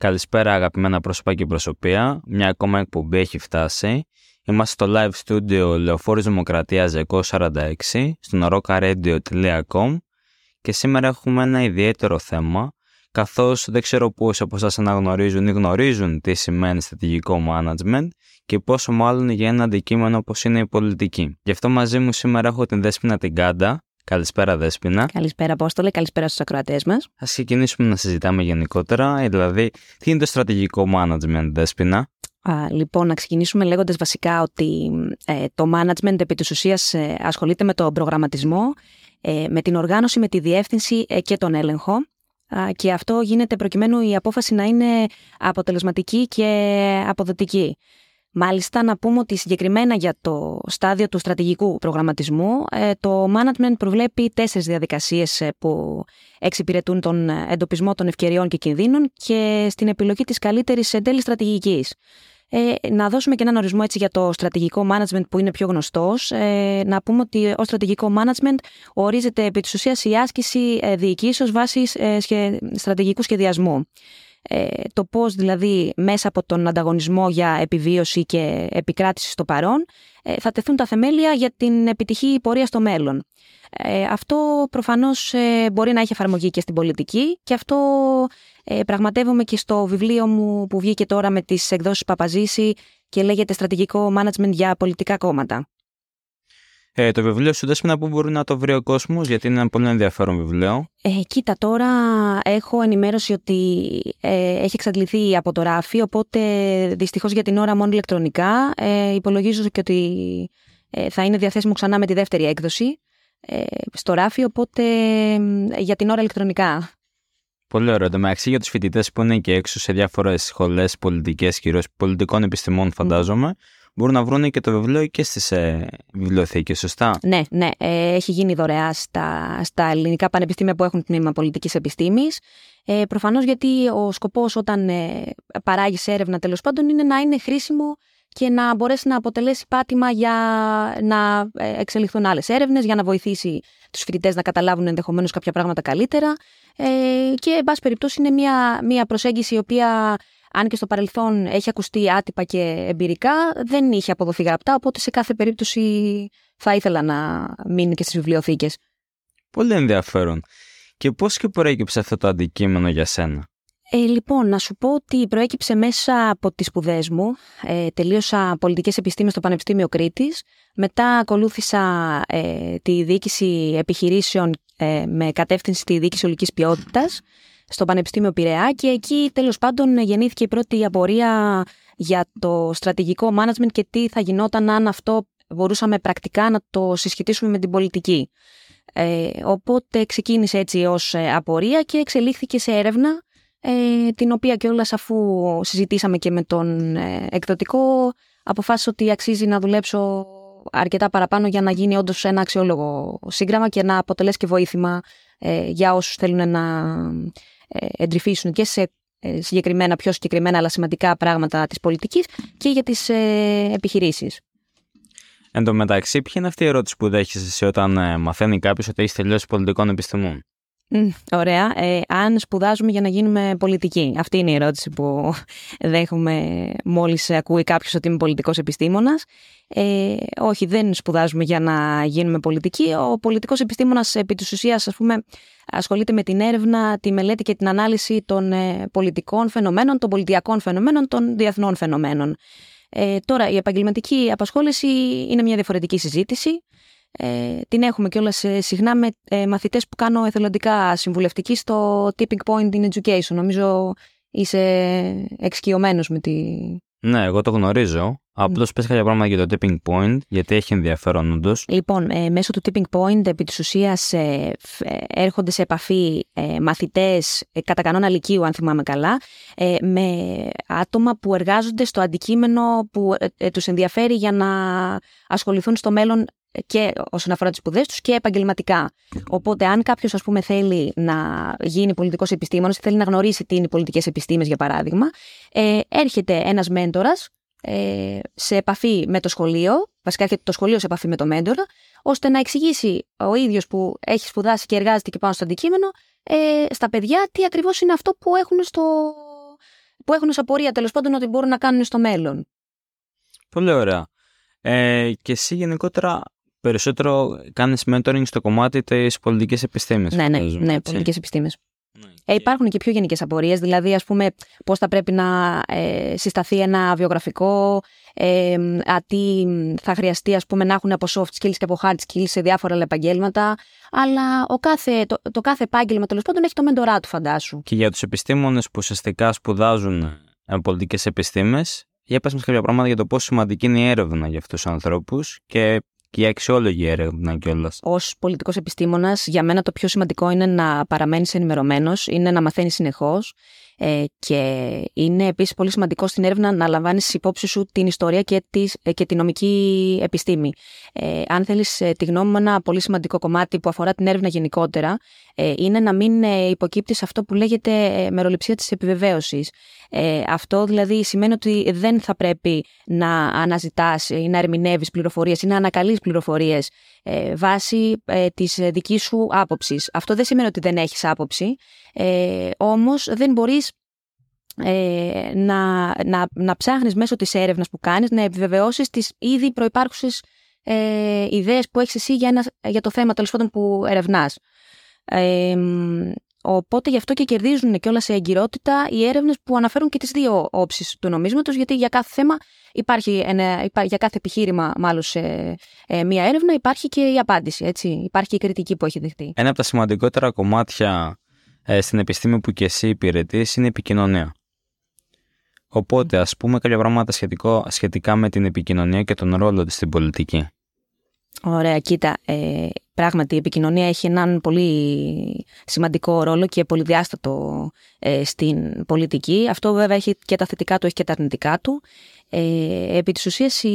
Καλησπέρα αγαπημένα πρόσωπα και προσωπία. Μια ακόμα εκπομπή έχει φτάσει. Είμαστε στο live studio Λεωφόρης Δημοκρατίας 246 στο norokaredio.com και σήμερα έχουμε ένα ιδιαίτερο θέμα καθώς δεν ξέρω πόσοι από εσάς αναγνωρίζουν ή γνωρίζουν τι σημαίνει στρατηγικό management και πόσο μάλλον για ένα αντικείμενο όπως είναι η πολιτική. Γι' αυτό μαζί μου σήμερα έχω την Δέσποινα την Κάντα, Καλησπέρα, Δέσποινα. Καλησπέρα, Απόστολε. Καλησπέρα στους ακροατές μας. Α ξεκινήσουμε να συζητάμε γενικότερα, δηλαδή, τι είναι το στρατηγικό management, Δέσποινα; Α, λοιπόν, να ξεκινήσουμε λέγοντας βασικά ότι ε, το management επί της ουσίας ε, ασχολείται με τον προγραμματισμό, ε, με την οργάνωση, με τη διεύθυνση και τον έλεγχο και αυτό γίνεται προκειμένου η απόφαση να είναι αποτελεσματική και αποδοτική. Μάλιστα, να πούμε ότι συγκεκριμένα για το στάδιο του στρατηγικού προγραμματισμού, ε, το management προβλέπει τέσσερις διαδικασίες ε, που εξυπηρετούν τον εντοπισμό των ευκαιριών και κινδύνων και στην επιλογή της καλύτερης εν τέλει στρατηγικής. Ε, να δώσουμε και έναν ορισμό έτσι για το στρατηγικό management που είναι πιο γνωστός. Ε, να πούμε ότι ο στρατηγικό management ορίζεται επί της ουσίας η άσκηση ε, διοικήσεως βάσει ε, στρατηγικού σχεδιασμού. Ε, το πώς δηλαδή μέσα από τον ανταγωνισμό για επιβίωση και επικράτηση στο παρόν ε, θα τεθούν τα θεμέλια για την επιτυχή πορεία στο μέλλον. Ε, αυτό προφανώς μπορεί να έχει εφαρμογή και στην πολιτική και αυτό πραγματεύομαι και στο βιβλίο μου που βγήκε τώρα με τις εκδόσεις Παπαζήση και λέγεται «Στρατηγικό Management για πολιτικά κόμματα». Ε, το βιβλίο σου δέσμενα που μπορεί να το βρει ο κόσμος, γιατί είναι ένα πολύ ενδιαφέρον βιβλίο. Ε, κοίτα, τώρα έχω ενημέρωση ότι ε, έχει εξαντληθεί από το ράφι, οπότε δυστυχώς για την ώρα μόνο ηλεκτρονικά. Ε, υπολογίζω και ότι ε, θα είναι διαθέσιμο ξανά με τη δεύτερη έκδοση ε, στο ράφι, οπότε για την ώρα ηλεκτρονικά. Πολύ ωραίο. μεταξύ για τους φοιτητές που είναι και έξω σε διάφορες σχολές πολιτικές, κυρίως πολιτικών επιστημών, φαντάζομαι μπορούν να βρουν και το βιβλίο και στις ε, βιβλιοθήκες, σωστά; Ναι, ναι. Ε, έχει γίνει δωρεά στα, στα ελληνικά πανεπιστήμια που έχουν τμήμα πολιτικής επιστήμης. Ε, προφανώς γιατί ο σκοπός όταν ε, παράγεις έρευνα τέλος πάντων είναι να είναι χρήσιμο και να μπορέσει να αποτελέσει πάτημα για να ε, εξελιχθούν άλλες έρευνες, για να βοηθήσει τους φοιτητές να καταλάβουν ενδεχομένως κάποια πράγματα καλύτερα. Ε, και, εν πάση περιπτώσει, είναι μια, μια προσέγγιση η οποία αν και στο παρελθόν έχει ακουστεί άτυπα και εμπειρικά, δεν είχε αποδοθεί γραπτά, οπότε σε κάθε περίπτωση θα ήθελα να μείνει και στις βιβλιοθήκες. Πολύ ενδιαφέρον. Και πώς και προέκυψε αυτό το αντικείμενο για σένα; Ε, λοιπόν, να σου πω ότι προέκυψε μέσα από τις σπουδές μου. Ε, τελείωσα πολιτικές επιστήμες στο Πανεπιστήμιο Κρήτης. Μετά ακολούθησα ε, τη διοίκηση επιχειρήσεων ε, με κατεύθυνση τη διοίκηση ολικής ποιότητας στο Πανεπιστήμιο Πειραιά και εκεί τέλος πάντων γεννήθηκε η πρώτη απορία για το στρατηγικό management και τι θα γινόταν αν αυτό μπορούσαμε πρακτικά να το συσχετίσουμε με την πολιτική. Ε, οπότε ξεκίνησε έτσι ως ε, απορία και εξελίχθηκε σε έρευνα ε, την οποία κιόλας αφού συζητήσαμε και με τον ε, εκδοτικό αποφάσισα ότι αξίζει να δουλέψω αρκετά παραπάνω για να γίνει όντως ένα αξιόλογο σύγγραμμα και να αποτελέσει και βοήθημα ε, για όσους θέλουν να ε, εντρυφήσουν και σε ε, συγκεκριμένα, πιο συγκεκριμένα αλλά σημαντικά πράγματα της πολιτικής και για τις ε, επιχειρήσεις. Εν τω μεταξύ, ποια είναι αυτή η ερώτηση που δέχεσαι εσύ όταν μαθαίνει κάποιος ότι έχεις τελειώσει πολιτικών επιστημών. Ωραία. Ε, αν σπουδάζουμε για να γίνουμε πολιτικοί. Αυτή είναι η ερώτηση που δέχομαι μόλις ακούει κάποιος ότι είμαι πολιτικός επιστήμονας. Ε, όχι, δεν σπουδάζουμε για να γίνουμε πολιτικοί. Ο πολιτικός επιστήμονας επί της ουσίας, ας πούμε, ασχολείται με την έρευνα, τη μελέτη και την ανάλυση των ε, πολιτικών φαινομένων, των πολιτιακών φαινομένων, των διεθνών φαινομένων. Ε, τώρα, η επαγγελματική απασχόληση είναι μια διαφορετική συζήτηση. Ε, την έχουμε κιόλας ε, συχνά με ε, μαθητές που κάνω εθελοντικά συμβουλευτική στο Tipping Point in Education. Νομίζω είσαι εξοικειωμένος με τη... Ναι, εγώ το γνωρίζω. Απλώς πες κάποια πράγματα για το tipping point, γιατί έχει ενδιαφέρον όντως. Λοιπόν, ε, μέσω του tipping point, επί της ουσίας, ε, έρχονται σε επαφή ε, μαθητές κατά κανόνα λυκείου, αν θυμάμαι καλά, με άτομα που εργάζονται στο αντικείμενο που τους ενδιαφέρει για να ασχοληθούν στο μέλλον και όσον αφορά τις σπουδές τους και επαγγελματικά. Οπότε, αν κάποιος, ας πούμε, θέλει να γίνει πολιτικός επιστήμονας, θέλει να γνωρίσει τι είναι οι πολιτικές επιστήμες, για παράδειγμα, ε, έρχεται ένας μέντορας ε, σε επαφή με το σχολείο, βασικά έρχεται το σχολείο σε επαφή με το μέντορα, ώστε να εξηγήσει ο ίδιος που έχει σπουδάσει και εργάζεται και πάνω στο αντικείμενο, ε, στα παιδιά τι ακριβώς είναι αυτό που έχουν στο, που έχουν ως απορία τέλος πάντων ότι μπορούν να κάνουν στο μέλλον. Πολύ ωραία. Ε, και εσύ γενικότερα περισσότερο κάνεις mentoring στο κομμάτι της πολιτικής επιστήμης. Ναι, ναι, ναι πολιτικές επιστήμες. Ε, υπάρχουν και πιο γενικές απορίες, δηλαδή, ας πούμε, πώς θα πρέπει να ε, συσταθεί ένα βιογραφικό, ε, α, τι θα χρειαστεί, ας πούμε, να έχουν από soft skills και από hard skills σε διάφορα επαγγέλματα. Αλλά ο κάθε, το, το κάθε επάγγελμα, τέλος πάντων, έχει το μεντορά του, φαντάσου. Και για τους επιστήμονες που ουσιαστικά σπουδάζουν ε, πολιτικές επιστήμες, για πες μας κάποια πράγματα για το πόσο σημαντική είναι η έρευνα για αυτούς τους ανθρώπους και και η αξιόλογη έρευνα κιόλας. Ω πολιτικός επιστήμονας, για μένα το πιο σημαντικό είναι να παραμένεις ενημερωμένος, είναι να μαθαίνεις συνεχώς. Ε, και είναι επίσης πολύ σημαντικό στην έρευνα να λαμβάνεις υπόψη σου την ιστορία και, της, ε, και την νομική επιστήμη. Ε, αν θέλεις ε, τη γνώμη μου, ένα πολύ σημαντικό κομμάτι που αφορά την έρευνα γενικότερα ε, είναι να μην ε, υποκύπτεις αυτό που λέγεται μεροληψία της επιβεβαίωσης. Ε, αυτό δηλαδή σημαίνει ότι δεν θα πρέπει να αναζητάς ή να ερμηνεύεις πληροφορίες ή να ανακαλείς πληροφορίες ε, βάσει ε, της δικής σου άποψης. Αυτό δεν σημαίνει ότι δεν έχεις άποψη, ε, όμως δεν μπορείς ε, να, να, να ψάχνεις μέσω της έρευνας που κάνεις να επιβεβαιώσεις τις ήδη προϋπάρχουσες ε, ιδέες που έχεις εσύ για, ένα, για το θέμα τέλος πάντων που ερευνάς. Ε, Οπότε γι' αυτό και κερδίζουν και όλα σε εγκυρότητα οι έρευνες που αναφέρουν και τις δύο όψεις του νομίσματος, γιατί για κάθε θέμα υπάρχει, ένα, για κάθε επιχείρημα, μάλλον σε ε, μία έρευνα, υπάρχει και η απάντηση. Έτσι. Υπάρχει η κριτική που έχει δεχτεί. Ένα από τα σημαντικότερα κομμάτια ε, στην επιστήμη που και εσύ υπηρετείς είναι η επικοινωνία. Οπότε, ας πούμε κάποια πράγματα σχετικό, σχετικά με την επικοινωνία και τον ρόλο της στην πολιτική. Ωραία, κοίτα, ε, πράγματι η επικοινωνία έχει έναν πολύ σημαντικό ρόλο και πολυδιάστατο ε, στην πολιτική. Αυτό βέβαια έχει και τα θετικά του, έχει και τα αρνητικά του. Ε, επί της ουσίας η,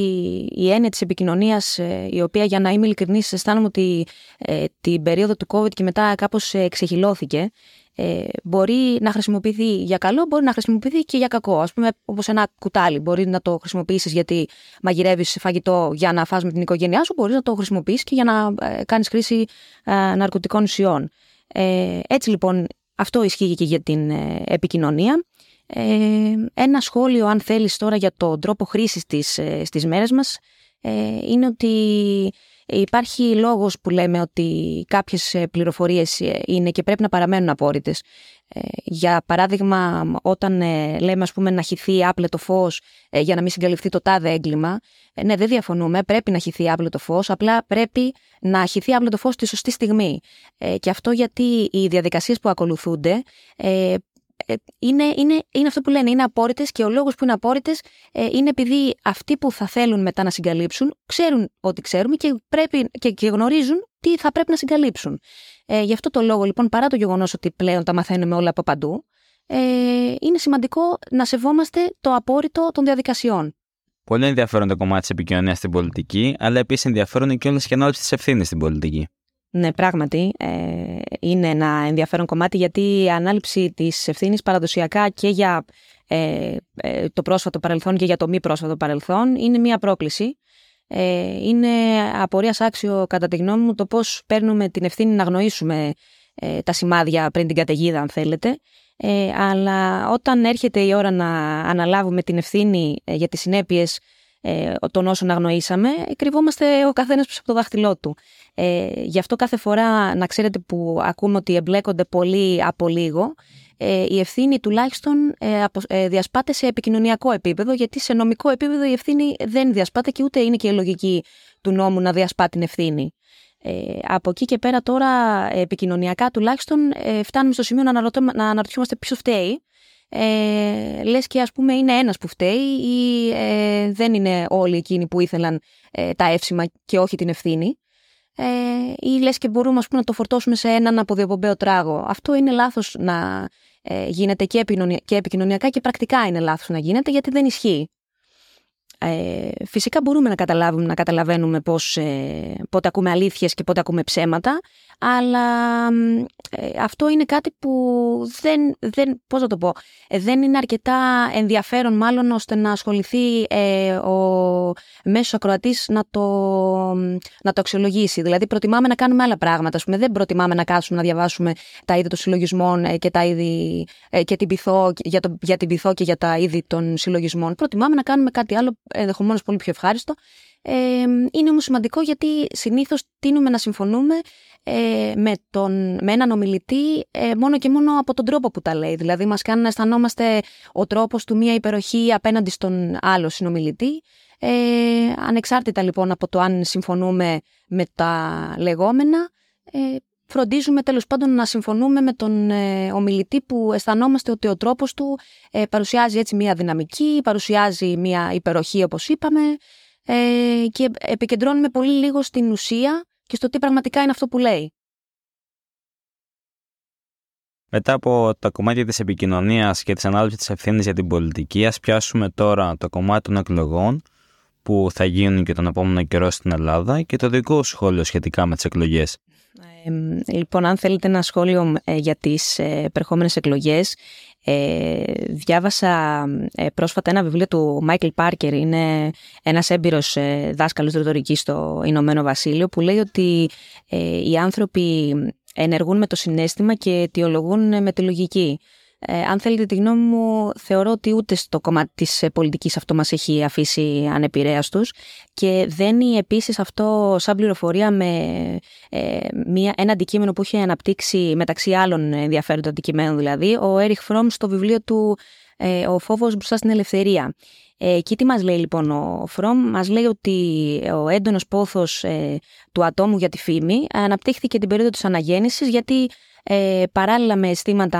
η έννοια της επικοινωνίας, ε, η οποία για να είμαι ειλικρινής αισθάνομαι ότι ε, την περίοδο του COVID και μετά κάπως εξεχυλώθηκε, ε, μπορεί να χρησιμοποιηθεί για καλό, μπορεί να χρησιμοποιηθεί και για κακό. Α πούμε, όπως ένα κουτάλι. Μπορεί να το χρησιμοποιήσεις γιατί μαγειρεύεις φαγητό για να φας με την οικογένειά σου, μπορείς να το χρησιμοποιήσεις και για να ε, κάνεις χρήση ε, ναρκωτικών ουσιών. Ε, έτσι λοιπόν, αυτό ισχύει και για την ε, επικοινωνία. Ε, ένα σχόλιο, αν θέλεις τώρα, για τον τρόπο χρήσης της, ε, στις μέρες μας, είναι ότι Υπάρχει λόγος που λέμε ότι κάποιες ε, πληροφορίες ε, είναι και πρέπει να παραμένουν απόρριτες. Ε, για παράδειγμα, όταν λέμε ας πούμε, να χυθεί άπλετο φως για να μην συγκαλυφθεί το τάδε έγκλημα, ναι, δεν διαφωνούμε, πρέπει να χυθεί άπλετο φως, απλά πρέπει να χυθεί άπλετο φως τη σωστή στιγμή. Και αυτό γιατί οι διαδικασίες που ακολουθούνται ε, είναι, είναι, είναι αυτό που λένε, είναι απόρριτες και ο λόγος που είναι απόρριτες ε, είναι επειδή αυτοί που θα θέλουν μετά να συγκαλύψουν ξέρουν ότι ξέρουμε και, πρέπει, και, και γνωρίζουν τι θα πρέπει να συγκαλύψουν. Ε, γι' αυτό το λόγο λοιπόν, παρά το γεγονός ότι πλέον τα μαθαίνουμε όλα από παντού, ε, είναι σημαντικό να σεβόμαστε το απόρριτο των διαδικασιών. Πολύ ενδιαφέρον το κομμάτι της επικοινωνίας στην πολιτική, αλλά επίσης ενδιαφέρον και όλες τι ανάληψη της ευθύνης στην πολιτική. Ναι, πράγματι ε, είναι ένα ενδιαφέρον κομμάτι γιατί η ανάληψη της ευθύνης παραδοσιακά και για ε, ε, το πρόσφατο παρελθόν και για το μη πρόσφατο παρελθόν είναι μία πρόκληση. Ε, είναι απορίας άξιο κατά τη γνώμη μου το πώς παίρνουμε την ευθύνη να γνωρίσουμε ε, τα σημάδια πριν την καταιγίδα αν θέλετε. αλλά όταν έρχεται η ώρα να αναλάβουμε την ευθύνη για τις συνέπειες ε, των όσων αγνοήσαμε, κρυβόμαστε ο καθένας πίσω από το δάχτυλό του. Ε, γι' αυτό κάθε φορά να ξέρετε που ακούμε ότι εμπλέκονται πολύ από λίγο, ε, η ευθύνη τουλάχιστον ε, ε, διασπάται σε επικοινωνιακό επίπεδο, γιατί σε νομικό επίπεδο η ευθύνη δεν διασπάται και ούτε είναι και η λογική του νόμου να διασπά την ευθύνη. Ε, από εκεί και πέρα τώρα επικοινωνιακά τουλάχιστον ε, φτάνουμε στο σημείο να, να αναρωτιόμαστε ποιος φταίει ε, λες και ας πούμε είναι ένας που φταίει ή ε, δεν είναι όλοι εκείνοι που ήθελαν ε, τα εύσημα και όχι την ευθύνη; Ε, ή λες και μπορούμε ας πούμε, να το φορτώσουμε σε έναν αποδιοπομπαίο τράγο; Αυτό είναι λάθος να ε, γίνεται και, και επικοινωνιακά και πρακτικά είναι λάθος να γίνεται γιατί δεν ισχύει. Ε, φυσικά μπορούμε να καταλάβουμε, να καταλαβαίνουμε πώς, ε, πότε ακούμε αλήθειες και πότε ακούμε ψέματα, αλλά ε, αυτό είναι κάτι που δεν, δεν, πώς να το πω, ε, δεν είναι αρκετά ενδιαφέρον μάλλον ώστε να ασχοληθεί ε, ο μέσος ακροατής να το, να το αξιολογήσει. Δηλαδή προτιμάμε να κάνουμε άλλα πράγματα. πούμε, δεν προτιμάμε να κάτσουμε να διαβάσουμε τα είδη των συλλογισμών και, τα είδη, και την πυθό, για, το, για την πυθό και για τα είδη των συλλογισμών. Προτιμάμε να κάνουμε κάτι άλλο, ενδεχομένως πολύ πιο ευχάριστο. Ε, είναι όμως σημαντικό γιατί συνήθως τίνουμε να συμφωνούμε ε, με, τον, με έναν ομιλητή ε, μόνο και μόνο από τον τρόπο που τα λέει. Δηλαδή μας κάνει να αισθανόμαστε ο τρόπος του μία υπεροχή απέναντι στον άλλο συνομιλητή. Ε, ανεξάρτητα λοιπόν από το αν συμφωνούμε με τα λεγόμενα, ε, φροντίζουμε τέλος πάντων να συμφωνούμε με τον ε, ομιλητή που αισθανόμαστε ότι ο τρόπος του ε, παρουσιάζει έτσι μία δυναμική, παρουσιάζει μία υπεροχή όπως είπαμε ε, και επικεντρώνουμε πολύ λίγο στην ουσία και στο τι πραγματικά είναι αυτό που λέει. Μετά από τα κομμάτια της επικοινωνίας και της ανάλυσης της ευθύνης για την πολιτική, ας πιάσουμε τώρα το κομμάτι των εκλογών που θα γίνουν και τον επόμενο καιρό στην Ελλάδα και το δικό σχόλιο σχετικά με τις εκλογές. Ε, λοιπόν, αν θέλετε ένα σχόλιο ε, για τις ε, επερχόμενες εκλογές, ε, διάβασα ε, πρόσφατα ένα βιβλίο του Μάικλ Πάρκερ, είναι ένας έμπειρος ε, δάσκαλος ρητορικής στο Ηνωμένο Βασίλειο, που λέει ότι ε, οι άνθρωποι ενεργούν με το συνέστημα και αιτιολογούν με τη λογική. Ε, αν θέλετε τη γνώμη μου, θεωρώ ότι ούτε στο κομμάτι της ε, πολιτικής αυτό μας έχει αφήσει ανεπηρέαστους και δένει επίσης αυτό σαν πληροφορία με ε, μια, ένα αντικείμενο που έχει αναπτύξει μεταξύ άλλων ενδιαφέροντων αντικειμένων δηλαδή, ο Έριχ Φρόμ στο βιβλίο του ε, «Ο φόβος μπροστά στην ελευθερία». Ε, και τι μας λέει λοιπόν ο Φρόμ, μας λέει ότι ο έντονος πόθος ε, του ατόμου για τη φήμη αναπτύχθηκε την περίοδο της αναγέννησης γιατί ε, παράλληλα με αισθήματα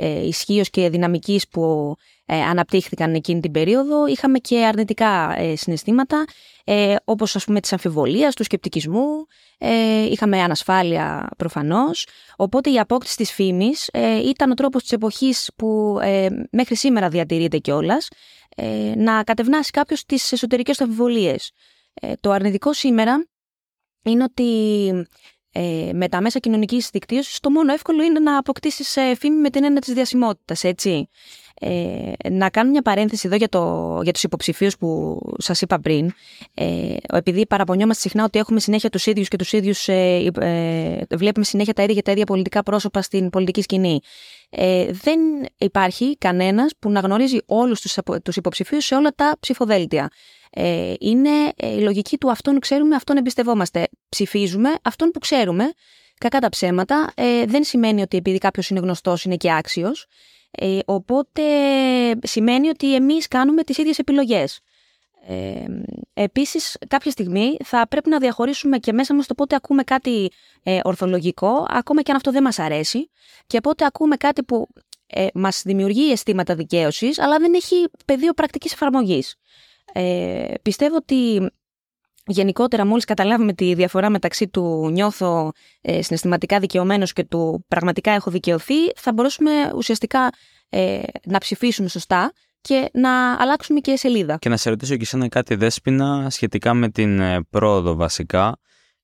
ε, ισχύως και δυναμικής που ε, αναπτύχθηκαν εκείνη την περίοδο, είχαμε και αρνητικά ε, συναισθήματα, ε, όπως ας πούμε της αμφιβολίας, του σκεπτικισμού, ε, είχαμε ανασφάλεια προφανώς, οπότε η απόκτηση της φήμης ε, ήταν ο τρόπος της εποχής που μέχρι σήμερα διατηρείται κιόλας, να κατευνάσει κάποιος τις εσωτερικές του αμφιβολίες. το αρνητικό σήμερα είναι ότι ε, με τα μέσα κοινωνικής δικτύωσης, το μόνο εύκολο είναι να αποκτήσεις ε, φήμη με την έννοια της διασημότητας, έτσι. Ε, να κάνω μια παρένθεση εδώ για, το, για τους υποψηφίους που σας είπα πριν. Ε, επειδή παραπονιόμαστε συχνά ότι έχουμε συνέχεια τους ίδιους και τους ίδιους, ε, ε, βλέπουμε συνέχεια τα ίδια και τα ίδια πολιτικά πρόσωπα στην πολιτική σκηνή. Ε, δεν υπάρχει κανένας που να γνωρίζει όλους τους, τους υποψηφίους σε όλα τα ψηφοδέλτια. Ε, είναι ε, η λογική του αυτόν ξέρουμε, αυτόν εμπιστευόμαστε. Ψηφίζουμε αυτόν που ξέρουμε. Κακά τα ψέματα. Ε, δεν σημαίνει ότι επειδή κάποιος είναι γνωστός είναι και άξιος. Ε, οπότε σημαίνει ότι εμείς κάνουμε τις ίδιες επιλογές. Ε, επίσης κάποια στιγμή θα πρέπει να διαχωρίσουμε και μέσα μας το πότε ακούμε κάτι ε, ορθολογικό, ακόμα και αν αυτό δεν μας αρέσει και πότε ακούμε κάτι που ε, μας δημιουργεί αισθήματα δικαίωσης αλλά δεν έχει πεδίο πρακτικής εφαρμογής. Ε, πιστεύω ότι γενικότερα μόλις καταλάβουμε τη διαφορά μεταξύ του νιώθω ε, συναισθηματικά δικαιωμένος και του πραγματικά έχω δικαιωθεί, θα μπορούσαμε ουσιαστικά ε, να ψηφίσουμε σωστά και να αλλάξουμε και σελίδα. Και να σε ρωτήσω και εσένα κάτι δέσποινα σχετικά με την ε, πρόοδο βασικά.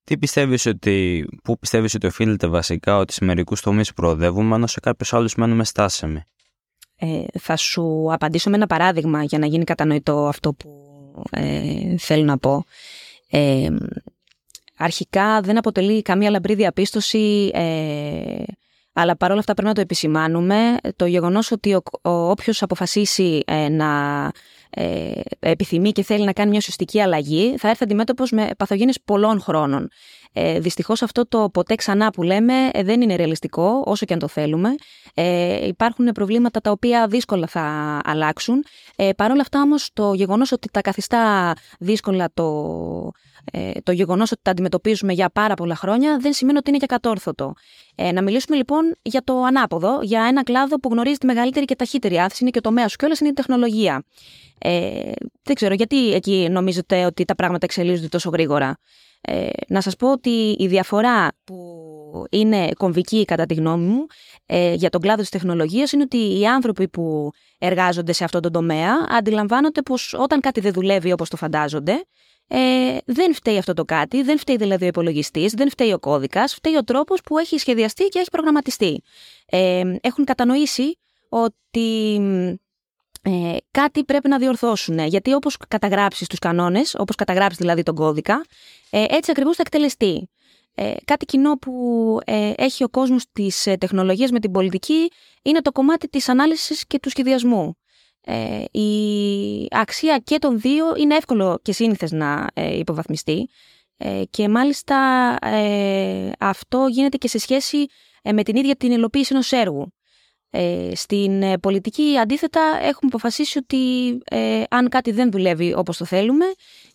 Τι πιστεύεις ότι, πού πιστεύεις ότι οφείλεται βασικά ότι σε μερικούς τομείς προοδεύουμε, ενώ σε κάποιους άλλους μένουμε στάσιμοι; Ε, θα σου απαντήσω με ένα παράδειγμα για να γίνει κατανοητό αυτό που ε, θέλω να πω. Ε, αρχικά δεν αποτελεί καμία λαμπρή διαπίστωση, ε, αλλά παρόλα αυτά πρέπει να το επισημάνουμε, το γεγονός ότι ο, ο, όποιος αποφασίσει ε, να ε, επιθυμεί και θέλει να κάνει μια ουσιαστική αλλαγή, θα έρθει αντιμέτωπος με παθογένειες πολλών χρόνων. Ε, δυστυχώς αυτό το ποτέ ξανά που λέμε ε, δεν είναι ρεαλιστικό, όσο και αν το θέλουμε. Ε, υπάρχουν προβλήματα τα οποία δύσκολα θα αλλάξουν. Ε, Παρ' όλα αυτά όμως το γεγονός ότι τα καθιστά δύσκολα το, ε, το γεγονός ότι τα αντιμετωπίζουμε για πάρα πολλά χρόνια δεν σημαίνει ότι είναι και κατόρθωτο. Ε, να μιλήσουμε λοιπόν για το ανάποδο, για ένα κλάδο που γνωρίζει τη μεγαλύτερη και ταχύτερη άθηση, είναι και το τομέα σου και όλα είναι η τεχνολογία. Ε, δεν ξέρω γιατί εκεί νομίζετε ότι τα πράγματα εξελίσσονται τόσο γρήγορα; Ε, να σας πω ότι η διαφορά που είναι κομβική κατά τη γνώμη μου ε, για τον κλάδο της τεχνολογίας είναι ότι οι άνθρωποι που εργάζονται σε αυτό το τομέα αντιλαμβάνονται πως όταν κάτι δεν δουλεύει όπως το φαντάζονται ε, δεν φταίει αυτό το κάτι, δεν φταίει δηλαδή ο υπολογιστής, δεν φταίει ο κώδικας, φταίει ο τρόπος που έχει σχεδιαστεί και έχει προγραμματιστεί. Ε, έχουν κατανοήσει ότι ε, κάτι πρέπει να διορθώσουν. Γιατί όπως καταγράψεις τους κανόνες, όπως καταγράψεις δηλαδή τον κώδικα, ε, έτσι ακριβώς θα εκτελεστεί. Ε, κάτι κοινό που ε, έχει ο κόσμος της ε, τεχνολογίας με την πολιτική είναι το κομμάτι της ανάλυσης και του σχεδιασμού. Ε, η αξία και των δύο είναι εύκολο και σύνηθες να ε, υποβαθμιστεί ε, και μάλιστα αυτό γίνεται και σε σχέση με την ίδια την υλοποίηση ενός έργου. Στην πολιτική αντίθετα έχουμε αποφασίσει ότι αν κάτι δεν δουλεύει όπως το θέλουμε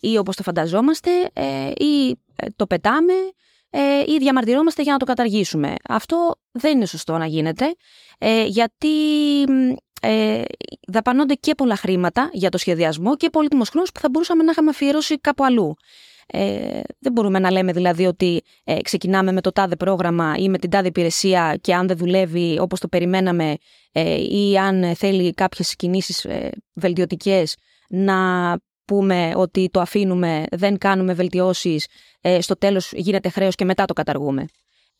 ή όπως το φανταζόμαστε ή το πετάμε ή διαμαρτυρόμαστε για να το καταργήσουμε. Αυτό δεν είναι σωστό να γίνεται γιατί ε, δαπανώνται και πολλά χρήματα για το σχεδιασμό και πολύτιμο χρόνο που θα μπορούσαμε να είχαμε αφιερώσει κάπου αλλού. Ε, δεν μπορούμε να λέμε δηλαδή ότι ε, ξεκινάμε με το τάδε πρόγραμμα ή με την τάδε υπηρεσία και αν δεν δουλεύει όπως το περιμέναμε ε, ή αν θέλει κάποιες κινήσεις ε, βελτιωτικές να πούμε ότι το αφήνουμε, δεν κάνουμε βελτιώσεις, ε, στο τέλος γίνεται χρέος και μετά το καταργούμε.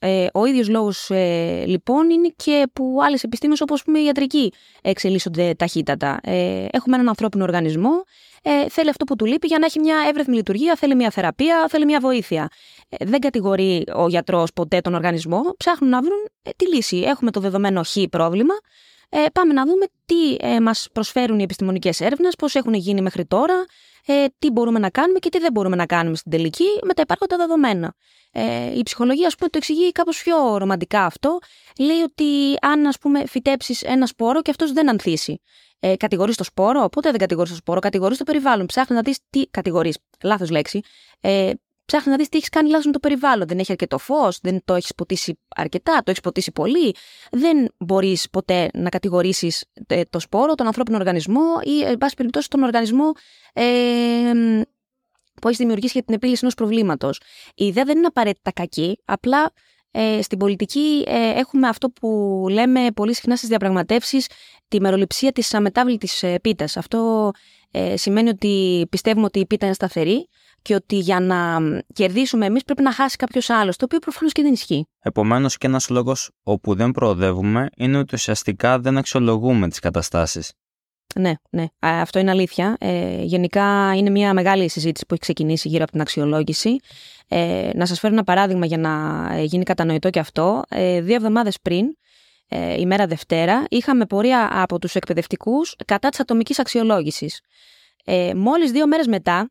Ε, ο ίδιος λόγος ε, λοιπόν είναι και που άλλες επιστήμες όπως πούμε η ιατρική εξελίσσονται ταχύτατα. Ε, έχουμε έναν ανθρώπινο οργανισμό, ε, θέλει αυτό που του λείπει για να έχει μια εύρεθμη λειτουργία, θέλει μια θεραπεία, θέλει μια βοήθεια. Ε, δεν κατηγορεί ο γιατρός ποτέ τον οργανισμό, ψάχνουν να βρουν ε, τη λύση. Έχουμε το δεδομένο χ πρόβλημα, ε, πάμε να δούμε τι ε, μας προσφέρουν οι επιστημονικές έρευνες, πώς έχουν γίνει μέχρι τώρα, ε, τι μπορούμε να κάνουμε και τι δεν μπορούμε να κάνουμε στην τελική με τα υπάρχοντα δεδομένα. Ε, η ψυχολογία, ας πούμε, το εξηγεί κάπως πιο ρομαντικά αυτό. Λέει ότι αν, ας πούμε, φυτέψεις ένα σπόρο και αυτός δεν ανθίσει. Ε, κατηγορείς το σπόρο, οπότε δεν κατηγορείς το σπόρο, κατηγορείς το περιβάλλον. Ψάχνει να δεις τι κατηγορείς. Λάθος λέξη. Ε, ψάχνει να δεις τι έχεις κάνει λάθος με το περιβάλλον. Δεν έχει αρκετό φως, δεν το έχεις ποτίσει αρκετά, το έχεις ποτίσει πολύ. Δεν μπορείς ποτέ να κατηγορήσεις ε, το σπόρο, τον ανθρώπινο οργανισμό ή, εν πάση περιπτώσει, τον οργανισμό ε, που έχει δημιουργήσει για την επίλυση ενός προβλήματος. Η ιδέα δεν είναι απαραίτητα κακή, απλά ε, στην πολιτική ε, έχουμε αυτό που λέμε πολύ συχνά στις διαπραγματεύσεις, τη μεροληψία της αμετάβλητης ε, πίτας. Αυτό ε, σημαίνει ότι πιστεύουμε ότι η πίτα είναι σταθερή και ότι για να κερδίσουμε εμείς πρέπει να χάσει κάποιος άλλος, το οποίο προφανώς και δεν ισχύει. Επομένως, και ένας λόγος όπου δεν προοδεύουμε είναι ότι ουσιαστικά δεν αξιολογούμε τις καταστάσεις. Ναι, ναι. Αυτό είναι αλήθεια. Ε, γενικά είναι μια μεγάλη συζήτηση που έχει ξεκινήσει γύρω από την αξιολόγηση. Ε, να σας φέρω ένα παράδειγμα για να ε, γίνει κατανοητό και αυτό. Ε, δύο εβδομάδες πριν, ε, ημέρα Δευτέρα, είχαμε πορεία από τους εκπαιδευτικούς κατά της ατομικής αξιολόγησης. Ε, μόλις δύο μέρες μετά,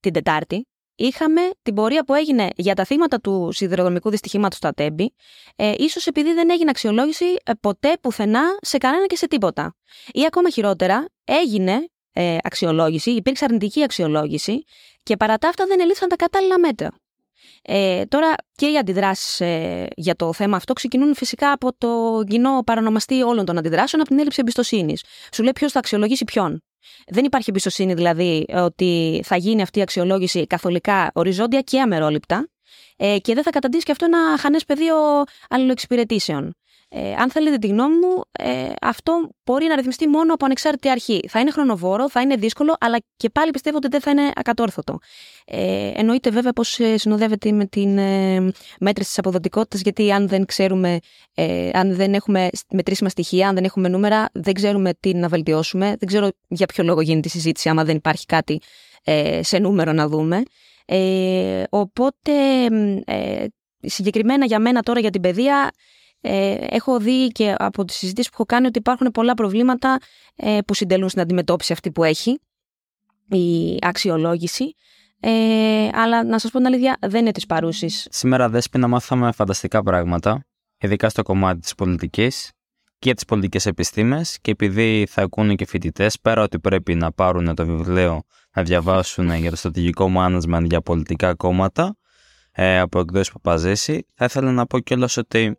την Τετάρτη, είχαμε την πορεία που έγινε για τα θύματα του σιδηροδρομικού δυστυχήματος στο Ατέμπι, ε, ίσως επειδή δεν έγινε αξιολόγηση ε, ποτέ πουθενά σε κανένα και σε τίποτα. Ή ακόμα χειρότερα, έγινε ε, αξιολόγηση, υπήρξε αρνητική αξιολόγηση και παρά τα αυτά δεν ελήφθησαν τα κατάλληλα μέτρα. Ε, τώρα και οι αντιδράσεις ε, για το θέμα αυτό ξεκινούν φυσικά από το κοινό παρανομαστή όλων των αντιδράσεων, από την έλλειψη εμπιστοσύνης. Σου λέει ποιος θα αξιολογήσει ποιον. Δεν υπάρχει εμπιστοσύνη δηλαδή ότι θα γίνει αυτή η αξιολόγηση καθολικά οριζόντια και αμερόληπτα ε, και δεν θα καταντήσει και αυτό ένα χανές πεδίο αλληλοεξυπηρετήσεων. Ε, αν θέλετε τη γνώμη μου, ε, αυτό μπορεί να ρυθμιστεί μόνο από ανεξάρτητη αρχή. Θα είναι χρονοβόρο, θα είναι δύσκολο, αλλά και πάλι πιστεύω ότι δεν θα είναι ακατόρθωτο. Ε, εννοείται βέβαια πως ε, συνοδεύεται με την ε, μέτρηση της αποδοτικότητας, γιατί αν δεν ξέρουμε, ε, αν δεν έχουμε μετρήσιμα στοιχεία, αν δεν έχουμε νούμερα, δεν ξέρουμε τι να βελτιώσουμε. Δεν ξέρω για ποιο λόγο γίνεται η συζήτηση, άμα δεν υπάρχει κάτι ε, σε νούμερο να δούμε. Ε, οπότε, ε, συγκεκριμένα για μένα τώρα για την παιδεία, ε, έχω δει και από τις συζητήσεις που έχω κάνει ότι υπάρχουν πολλά προβλήματα ε, που συντελούν στην αντιμετώπιση αυτή που έχει η αξιολόγηση. Ε, αλλά να σας πω την αλήθεια δεν είναι της παρούσης. Σήμερα Δέσποινα μάθαμε φανταστικά πράγματα, ειδικά στο κομμάτι της πολιτικής και τις πολιτικές επιστήμες και επειδή θα ακούνε και φοιτητές, πέρα ότι πρέπει να πάρουν το βιβλίο να διαβάσουν για το στρατηγικό management για πολιτικά κόμματα ε, από εκδόσεις Παπαζήση, θα ήθελα να πω κιόλας ότι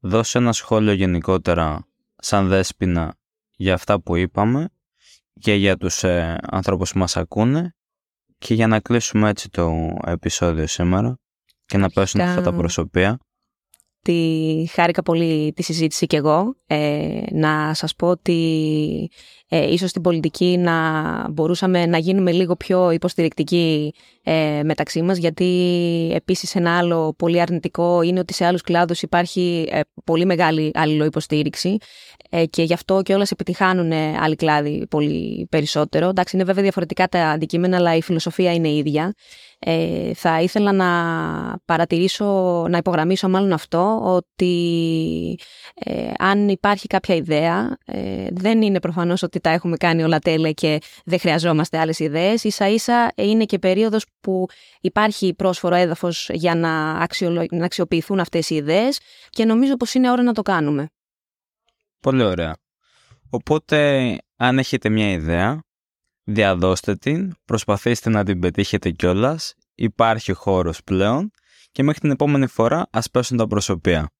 δώσε ένα σχόλιο γενικότερα σαν δέσποινα για αυτά που είπαμε και για τους ε, ανθρώπους που μας ακούνε και για να κλείσουμε έτσι το επεισόδιο σήμερα και να πέσουν αυτά τα προσωπία. Ότι χάρηκα πολύ τη συζήτηση κι εγώ. Ε, να σας πω ότι ε, ίσως στην πολιτική να μπορούσαμε να γίνουμε λίγο πιο υποστηρικτικοί ε, μεταξύ μας γιατί επίσης ένα άλλο πολύ αρνητικό είναι ότι σε άλλους κλάδους υπάρχει ε, πολύ μεγάλη αλληλοϊποστήριξη ε, και γι' αυτό και όλες επιτυχάνουν άλλοι κλάδοι πολύ περισσότερο. Εντάξει είναι βέβαια διαφορετικά τα αντικείμενα αλλά η φιλοσοφία είναι ίδια. Ε, θα ήθελα να παρατηρήσω, να υπογραμμίσω μάλλον αυτό, ότι ε, αν υπάρχει κάποια ιδέα, ε, δεν είναι προφανώς ότι τα έχουμε κάνει όλα τέλεια και δεν χρειαζόμαστε άλλες ιδέες. Ίσα ίσα είναι και περίοδος που υπάρχει πρόσφορο έδαφος για να, να αξιοποιηθούν αυτές οι ιδέες και νομίζω πως είναι ώρα να το κάνουμε. Πολύ ωραία. Οπότε, αν έχετε μια ιδέα, διαδώστε την, προσπαθήστε να την πετύχετε κιόλας. υπάρχει χώρος πλέον και μέχρι την επόμενη φορά ας πέσουν τα προσωπία.